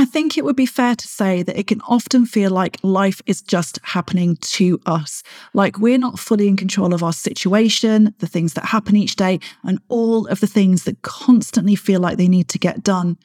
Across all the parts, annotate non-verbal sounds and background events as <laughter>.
I think it would be fair to say that it can often feel like life is just happening to us, like we're not fully in control of our situation, the things that happen each day, and all of the things that constantly feel like they need to get done.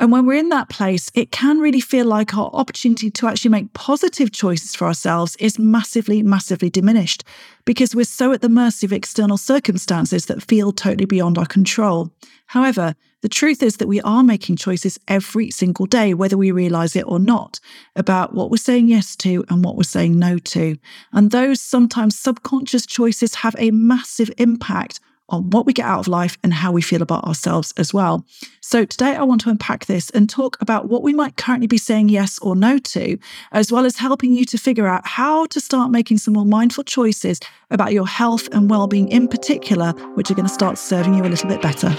And when we're in that place, it can really feel like our opportunity to actually make positive choices for ourselves is massively, massively diminished because we're so at the mercy of external circumstances that feel totally beyond our control. However, the truth is that we are making choices every single day, whether we realize it or not, about what we're saying yes to and what we're saying no to. And those sometimes subconscious choices have a massive impact on what we get out of life and how we feel about ourselves as well. So, today I want to unpack this and talk about what we might currently be saying yes or no to, as well as helping you to figure out how to start making some more mindful choices about your health and well being in particular, which are going to start serving you a little bit better.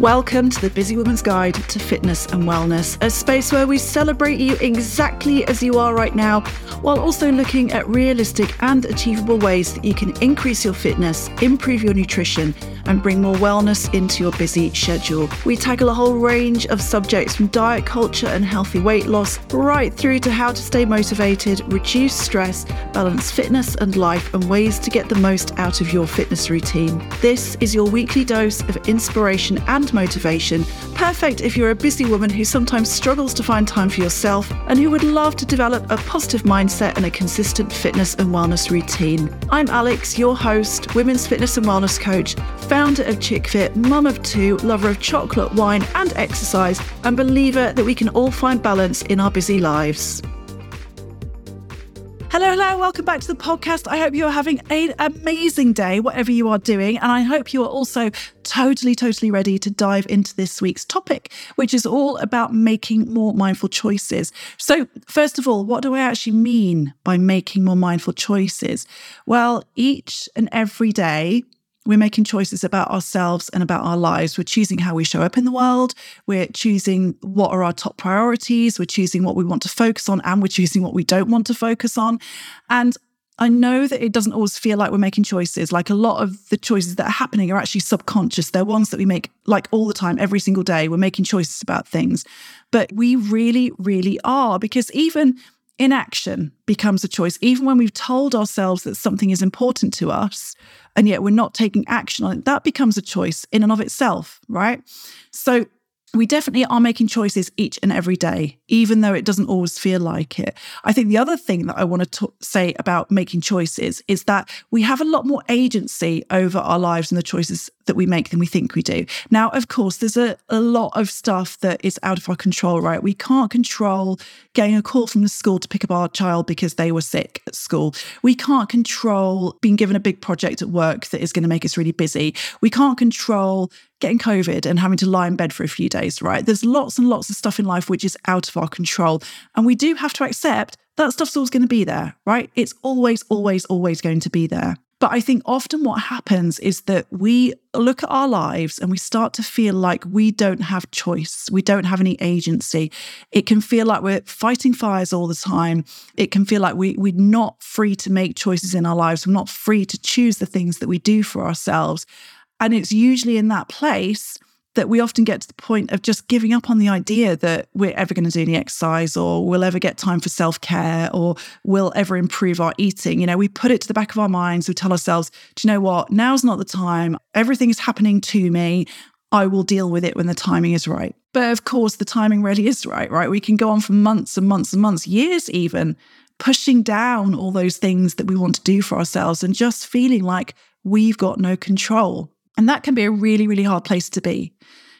Welcome to the Busy Woman's Guide to Fitness and Wellness, a space where we celebrate you exactly as you are right now, while also looking at realistic and achievable ways that you can increase your fitness, improve your nutrition, and bring more wellness into your busy schedule. We tackle a whole range of subjects from diet culture and healthy weight loss, right through to how to stay motivated, reduce stress, balance fitness and life, and ways to get the most out of your fitness routine. This is your weekly dose of inspiration and motivation, perfect if you're a busy woman who sometimes struggles to find time for yourself and who would love to develop a positive mindset and a consistent fitness and wellness routine. I'm Alix, your host, women's fitness and wellness coach, founder of ChickFit, mum of two, lover of chocolate, wine, and exercise, and believer that we can all find balance in our busy lives. Hello, hello, welcome back to the podcast. I hope you're having an amazing day, whatever you are doing. And I hope you are also totally, totally ready to dive into this week's topic, which is all about making more mindful choices. So, first of all, what do I actually mean by making more mindful choices? Well, each and every day, we're making choices about ourselves and about our lives. We're choosing how we show up in the world. We're choosing what are our top priorities. We're choosing what we want to focus on and we're choosing what we don't want to focus on. And I know that it doesn't always feel like we're making choices. Like a lot of the choices that are happening are actually subconscious. They're ones that we make like all the time, every single day. We're making choices about things. But we really, really are because even inaction becomes a choice, even when we've told ourselves that something is important to us and yet we're not taking action on it, that becomes a choice in and of itself, right? So we definitely are making choices each and every day, even though it doesn't always feel like it. I think the other thing that I want to t- say about making choices is that we have a lot more agency over our lives and the choices that we make than we think we do. Now, of course, there's a, a lot of stuff that is out of our control, right? We can't control getting a call from the school to pick up our child because they were sick at school. We can't control being given a big project at work that is going to make us really busy. We can't control getting COVID and having to lie in bed for a few days, right? There's lots and lots of stuff in life which is out of our control. And we do have to accept that stuff's always going to be there, right? It's always, always, always going to be there. But I think often what happens is that we look at our lives and we start to feel like we don't have choice. We don't have any agency. It can feel like we're fighting fires all the time. It can feel like we, we're not free to make choices in our lives. We're not free to choose the things that we do for ourselves. And it's usually in that place that we often get to the point of just giving up on the idea that we're ever going to do any exercise or we'll ever get time for self care or we'll ever improve our eating. You know, we put it to the back of our minds. We tell ourselves, do you know what? Now's not the time. Everything is happening to me. I will deal with it when the timing is right. But of course, the timing really is right, right? We can go on for months and months and months, years even, pushing down all those things that we want to do for ourselves and just feeling like we've got no control. And that can be a really, really hard place to be,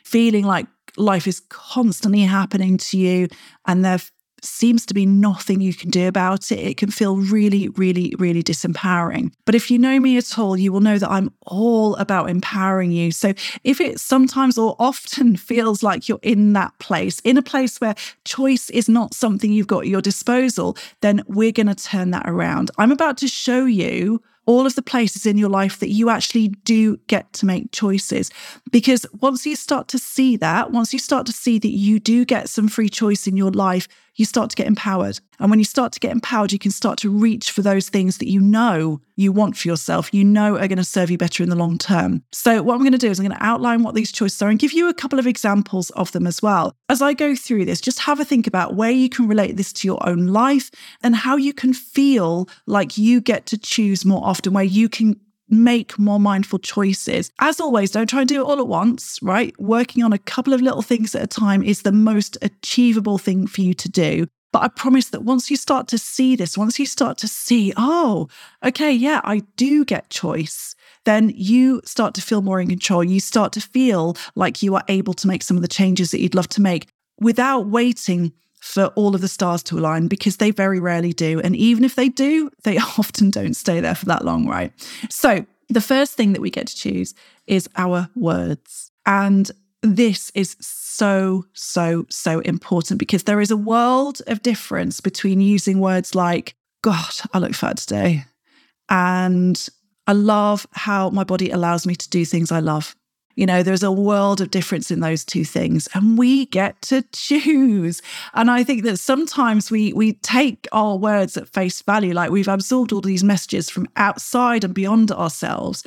feeling like life is constantly happening to you and there seems to be nothing you can do about it. It can feel really, really, really disempowering. But if you know me at all, you will know that I'm all about empowering you. So if it sometimes or often <laughs> feels like you're in that place, in a place where choice is not something you've got at your disposal, then we're going to turn that around. I'm about to show you all of the places in your life that you actually do get to make choices. Because once you start to see that, once you start to see that you do get some free choice in your life, you start to get empowered. And when you start to get empowered, you can start to reach for those things that you know you want for yourself, you know are going to serve you better in the long term. So, what I'm going to do is I'm going to outline what these choices are and give you a couple of examples of them as well. As I go through this, just have a think about where you can relate this to your own life and how you can feel like you get to choose more often, where you can make more mindful choices. As always, don't try and do it all at once, right? Working on a couple of little things at a time is the most achievable thing for you to do. But I promise that once you start to see this, once you start to see, oh, okay, yeah, I do get choice, then you start to feel more in control. You start to feel like you are able to make some of the changes that you'd love to make without waiting for all of the stars to align because they very rarely do. And even if they do, they <laughs> often don't stay there for that long, right? So, the first thing that we get to choose is our words. And this is so, so, so important because there is a world of difference between using words like, God, I look fat today, and I love how my body allows me to do things I love. You know, there's a world of difference in those two things, and we get to choose. And I think that sometimes we we take our words at face value, like we've absorbed all these messages from outside and beyond ourselves,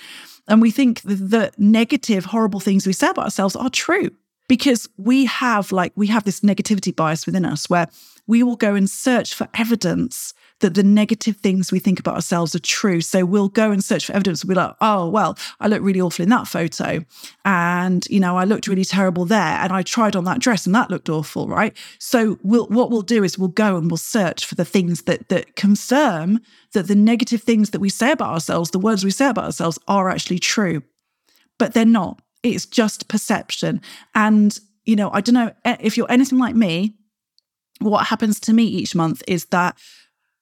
and we think that the negative, horrible things we say about ourselves are true because we have like we have this negativity bias within us where we will go and search for evidence that the negative things we think about ourselves are true. So we'll go and search for evidence. We'll be like, oh, well, I look really awful in that photo. And, you know, I looked really terrible there. And I tried on that dress and that looked awful, right? So we'll, what we'll do is we'll go and we'll search for the things that, that confirm that the negative things that we say about ourselves, the words we say about ourselves are actually true. But they're not. It's just perception. And, you know, I don't know eh, if you're anything like me, what happens to me each month is that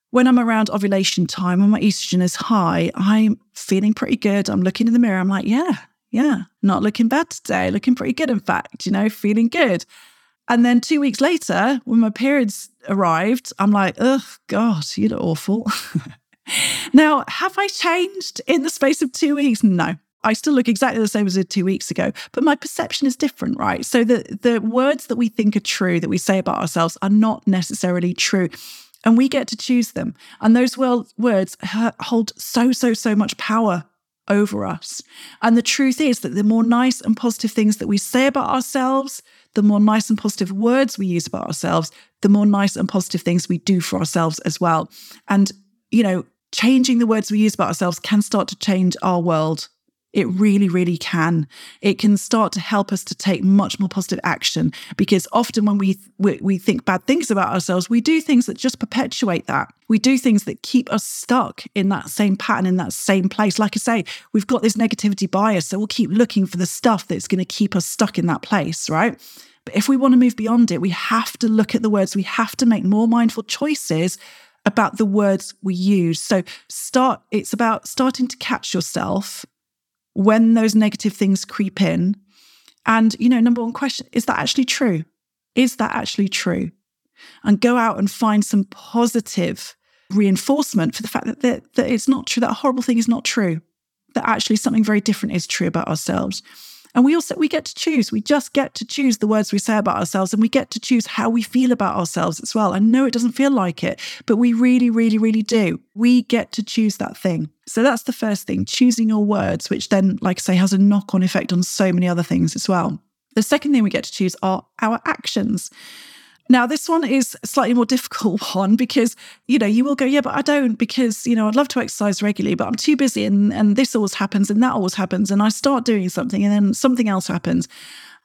when I'm around ovulation time, when my estrogen is high, I'm feeling pretty good. I'm looking in the mirror. I'm like, yeah, yeah, not looking bad today. Looking pretty good, in fact, you know, feeling good. And then two weeks later, when my periods arrived, I'm like, oh, God, you look awful. <laughs> now, have I changed in the space of two weeks? No. I still look exactly the same as I did two weeks ago, but my perception is different, right? So the, the words that we think are true, that we say about ourselves, are not necessarily true and we get to choose them. And those words hold so, so, so much power over us. And the truth is that the more nice and positive things that we say about ourselves, the more nice and positive words we use about ourselves, the more nice and positive things we do for ourselves as well. And, you know, changing the words we use about ourselves can start to change our world it really, really can. It can start to help us to take much more positive action because often when we, we, we think bad things about ourselves, we do things that just perpetuate that. We do things that keep us stuck in that same pattern, in that same place. Like I say, we've got this negativity bias, so we'll keep looking for the stuff that's going to keep us stuck in that place, right? But if we want to move beyond it, we have to look at the words. We have to make more mindful choices about the words we use. So start. It's about starting to catch yourself when those negative things creep in. And, you know, number one question is that actually true? Is that actually true? And go out and find some positive reinforcement for the fact that, that, that it's not true, that a horrible thing is not true, that actually something very different is true about ourselves. And we also we get to choose. We just get to choose the words we say about ourselves and we get to choose how we feel about ourselves as well. I know it doesn't feel like it, but we really really really do. We get to choose that thing. So that's the first thing, choosing your words, which then like I say has a knock-on effect on so many other things as well. The second thing we get to choose are our actions. Now, this one is a slightly more <laughs> difficult one because, you know, you will go, yeah, but I don't because, you know, I'd love to exercise regularly, but I'm too busy and, and this always happens and that always happens. And I start doing something and then something else happens.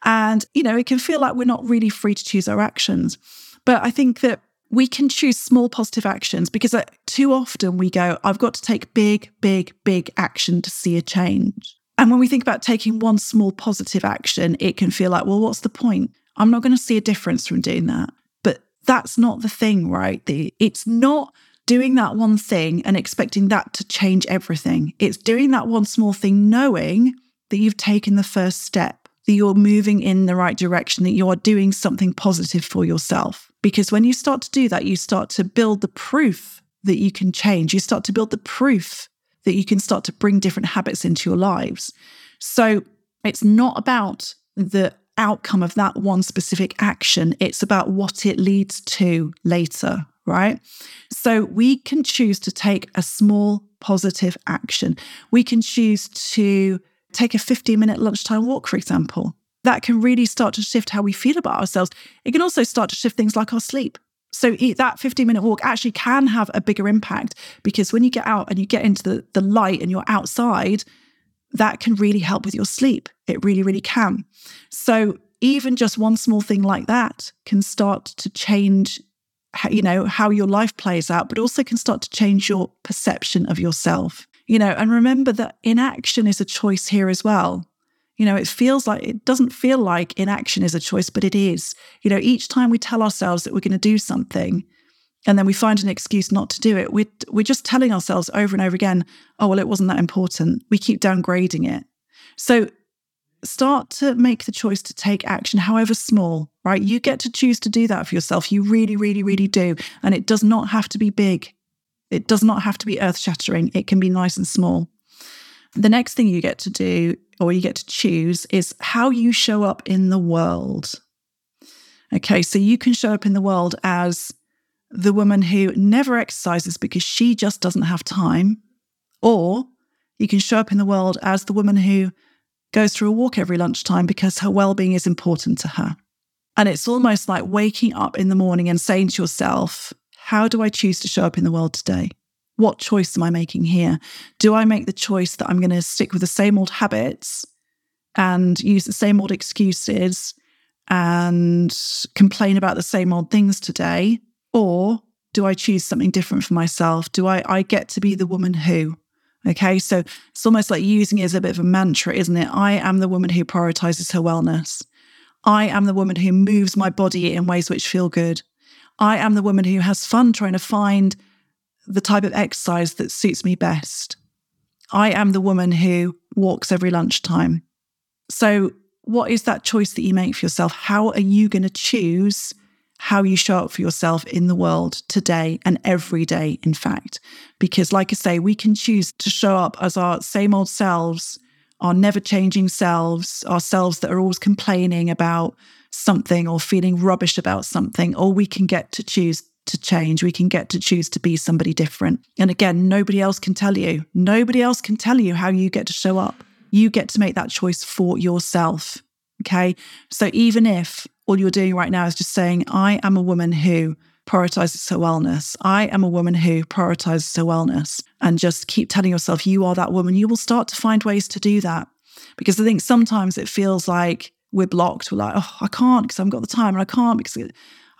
And, you know, it can feel like we're not really free to choose our actions. But I think that we can choose small positive actions because uh, too often we go, I've got to take big, big, big action to see a change. And when we think about taking one small positive action, it can feel like, well, what's the point? I'm not going to see a difference from doing that. But that's not the thing, right? It's not doing that one thing and expecting that to change everything. It's doing that one small thing, knowing that you've taken the first step, that you're moving in the right direction, that you are doing something positive for yourself. Because when you start to do that, you start to build the proof that you can change. You start to build the proof that you can start to bring different habits into your lives. So it's not about the outcome of that one specific action, it's about what it leads to later, right? So we can choose to take a small positive action. We can choose to take a 15 minute lunchtime walk, for example. That can really start to shift how we feel about ourselves. It can also start to shift things like our sleep. So that 15 minute walk actually can have a bigger impact because when you get out and you get into the, the light and you're outside, that can really help with your sleep. It really, really can. So even just one small thing like that can start to change you know how your life plays out but also can start to change your perception of yourself you know and remember that inaction is a choice here as well you know, it feels like it doesn't feel like inaction is a choice, but it is. You know, each time we tell ourselves that we're going to do something and then we find an excuse not to do it, we're, we're just telling ourselves over and over again, oh, well, it wasn't that important. We keep downgrading it. So start to make the choice to take action, however small, right? You get to choose to do that for yourself. You really, really, really do. And it does not have to be big, it does not have to be earth shattering. It can be nice and small. The next thing you get to do or you get to choose is how you show up in the world. Okay, so you can show up in the world as the woman who never exercises because she just doesn't have time, or you can show up in the world as the woman who goes through a walk every lunchtime because her well being is important to her. And it's almost like waking up in the morning and saying to yourself, How do I choose to show up in the world today? What choice am I making here? Do I make the choice that I'm going to stick with the same old habits and use the same old excuses and complain about the same old things today? Or do I choose something different for myself? Do I, I get to be the woman who? Okay, so it's almost like using it as a bit of a mantra, isn't it? I am the woman who prioritizes her wellness. I am the woman who moves my body in ways which feel good. I am the woman who has fun trying to find the type of exercise that suits me best. I am the woman who walks every lunchtime. So, what is that choice that you make for yourself? How are you going to choose how you show up for yourself in the world today and every day, in fact? Because, like I say, we can choose to show up as our same old selves, our never changing selves, ourselves that are always complaining about something or feeling rubbish about something, or we can get to choose to change. We can get to choose to be somebody different. And again, nobody else can tell you. Nobody else can tell you how you get to show up. You get to make that choice for yourself. Okay. So even if all you're doing right now is just saying, I am a woman who prioritizes her wellness, I am a woman who prioritizes her wellness, and just keep telling yourself you are that woman, you will start to find ways to do that. Because I think sometimes it feels like we're blocked. We're like, oh, I can't because I haven't got the time, and I can't because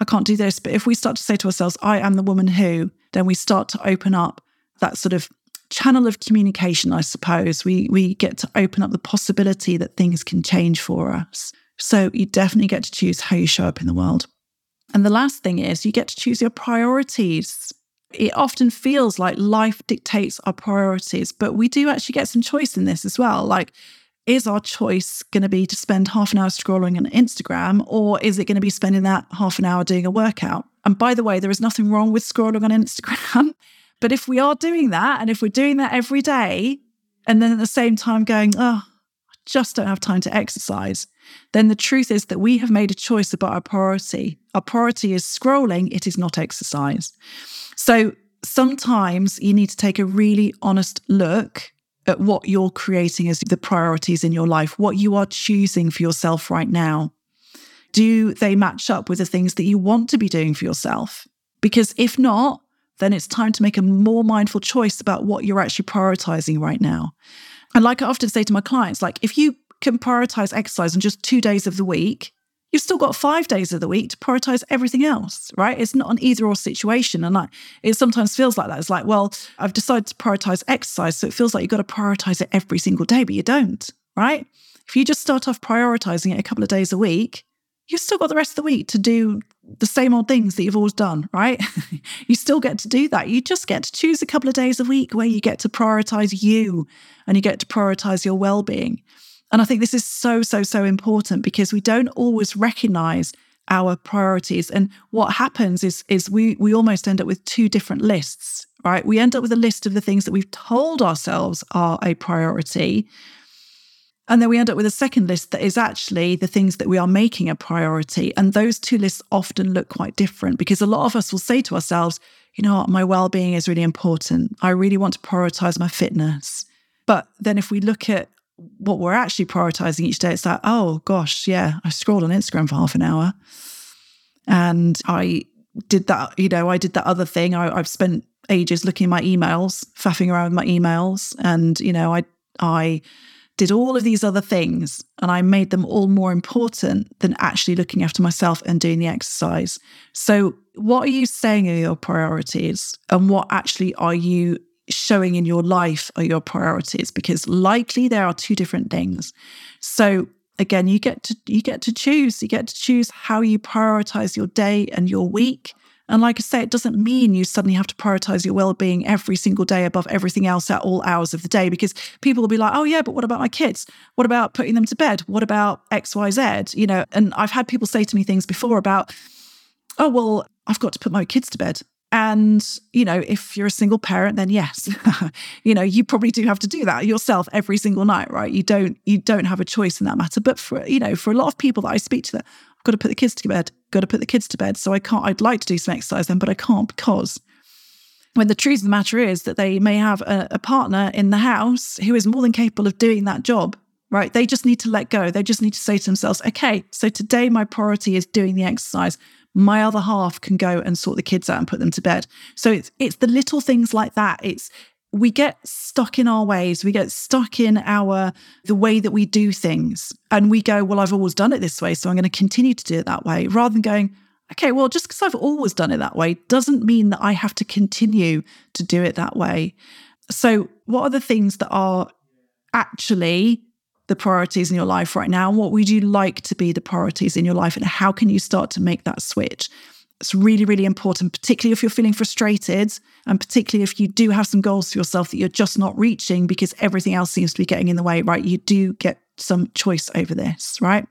I can't do this. But if we start to say to ourselves, I am the woman who, then we start to open up that sort of channel of communication, I suppose. We we get to open up the possibility that things can change for us. So you definitely get to choose how you show up in the world. And the last thing is you get to choose your priorities. It often feels like life dictates our priorities, but we do actually get some choice in this as well. Like is our choice going to be to spend half an hour scrolling on Instagram or is it going to be spending that half an hour doing a workout? And by the way, there is nothing wrong with scrolling on <laughs> Instagram. But if we are doing that and if we're doing that every day and then at the same time going, oh, I just don't have time to exercise, then the truth is that we have made a choice about our priority. Our priority is scrolling, it is not exercise. So sometimes you need to take a really honest look at what you're creating as the priorities in your life, what you are choosing for yourself right now. Do they match up with the things that you want to be doing for yourself? Because if not, then it's time to make a more mindful choice about what you're actually prioritizing right now. And like I often say to my clients, like if you can prioritize exercise on just two days of the week, you've still got five days of the week to prioritize everything else, right? It's not an either or situation. And like it sometimes feels like that. It's like, well, I've decided to prioritize exercise. So it feels like you've got to prioritize it every single day, but you don't, right? If you just start off prioritizing it a couple of days a week, you've still got the rest of the week to do the same old things that you've always done, right? <laughs> you still get to do that. You just get to choose a couple of days a week where you get to prioritize you and you get to prioritize your well being. And I think this is so, so, so important because we don't always recognize our priorities. And what happens is, is we, we almost end up with two different lists, right? We end up with a list of the things that we've told ourselves are a priority. And then we end up with a second list that is actually the things that we are making a priority. And those two lists often look quite different because a lot of us will say to ourselves, you know my well being is really important. I really want to prioritize my fitness. But then if we look at what we're actually prioritizing each day, it's like, oh gosh, yeah, I scrolled on Instagram for half an hour and I did that, you know, I did that other thing. I, I've spent ages looking at my emails, faffing around with my emails. And, you know, I, I, did all of these other things and I made them all more important than actually looking after myself and doing the exercise. So, what are you saying are your priorities and what actually are you showing in your life are your priorities? Because likely there are two different things. So, again, you get to you get to choose. You get to choose how you prioritize your day and your week and like I say, it doesn't mean you suddenly have to prioritize your well being every single day above everything else at all hours of the day because people will be like, oh, yeah, but what about my kids? What about putting them to bed? What about XYZ? You know, and I've had people say to me things before about, oh, well, I've got to put my kids to bed. And, you know, if you're a single parent, then yes, <laughs> you know, you probably do have to do that yourself every single night, right? You don't, you don't have a choice in that matter. But for, you know, for a lot of people that I speak to that, I've got to put the kids to bed, got to put the kids to bed. So I can't, I'd like to do some exercise then, but I can't because when the truth of the matter is that they may have a, a partner in the house who is more than capable of doing that job right? They just need to let go. They just need to say to themselves, okay, so today my priority is doing the exercise my other half can go and sort the kids out and put them to bed. So it's it's the little things like that. It's we get stuck in our ways we get stuck in our the way that we do things and we go well i've always done it this way so i'm going to continue to do it that way rather than going okay well just because i've always done it that way doesn't mean that i have to continue to do it that way so what are the things that are actually the priorities in your life right now? And what would you like to be the priorities in your life and how can you start to make that switch? It's really really important particularly if you're feeling frustrated and particularly if you do have some goals for yourself that you're just not reaching because everything else seems to be getting in the way right? You do get some choice over this right?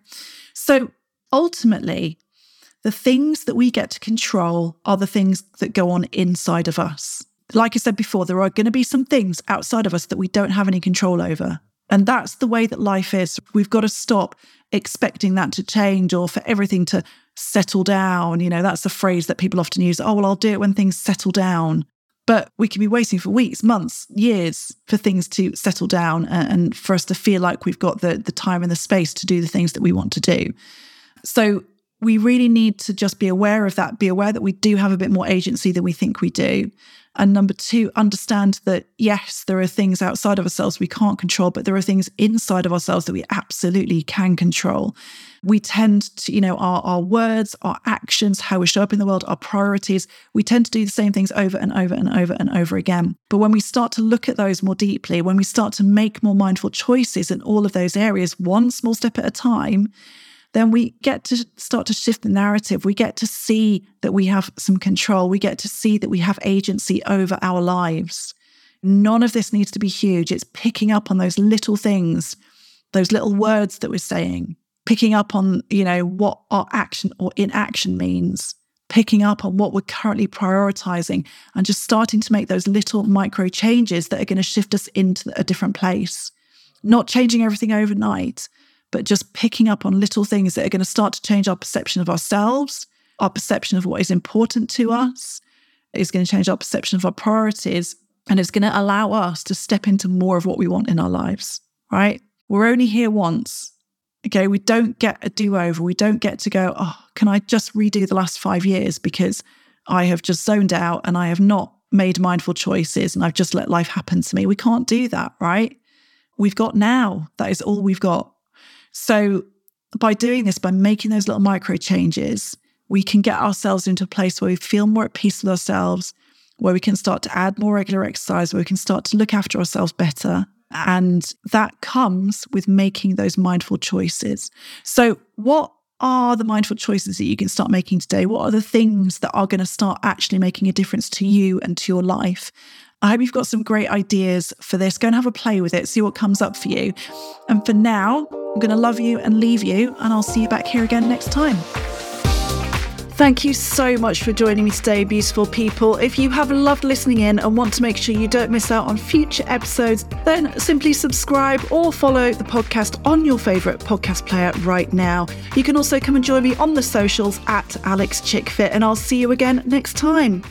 So ultimately the things that we get to control are the things that go on inside of us. Like I said before, there are going to be some things outside of us that we don't have any control over. And that's the way that life is. We've got to stop expecting that to change or for everything to settle down. You know, that's a phrase that people often use. Oh, well, I'll do it when things settle down. But we can be waiting for weeks, months, years for things to settle down and for us to feel like we've got the, the time and the space to do the things that we want to do. So we really need to just be aware of that, be aware that we do have a bit more agency than we think we do. And number two, understand that yes, there are things outside of ourselves we can't control, but there are things inside of ourselves that we absolutely can control. We tend to, you know, our, our words, our actions, how we show up in the world, our priorities, we tend to do the same things over and over and over and over again. But when we start to look at those more deeply, when we start to make more mindful choices in all of those areas, one small step at a time, then we get to start to shift the narrative. We get to see that we have some control. We get to see that we have agency over our lives. None of this needs to be huge. It's picking up on those little things, those little words that we're saying, picking up on, you know, what our action or inaction means, picking up on what we're currently prioritizing and just starting to make those little micro changes that are going to shift us into a different place. Not changing everything overnight, but just picking up on little things that are going to start to change our perception of ourselves, our perception of what is important to us, is going to change our perception of our priorities, and it's going to allow us to step into more of what we want in our lives, right? We're only here once. Okay, we don't get a do over. We don't get to go, oh, can I just redo the last five years because I have just zoned out and I have not made mindful choices and I've just let life happen to me. We can't do that, right? We've got now. That is all we've got. So, by doing this, by making those little micro changes, we can get ourselves into a place where we feel more at peace with ourselves, where we can start to add more regular exercise, where we can start to look after ourselves better. And that comes with making those mindful choices. So, what are the mindful choices that you can start making today? What are the things that are going to start actually making a difference to you and to your life? I hope you've got some great ideas for this. Go and have a play with it, see what comes up for you. And for now, I'm going to love you and leave you, and I'll see you back here again next time. Thank you so much for joining me today, beautiful people. If you have loved listening in and want to make sure you don't miss out on future episodes, then simply subscribe or follow the podcast on your favourite podcast player right now. You can also come and join me on the socials at Alix Chickfit, and I'll see you again next time.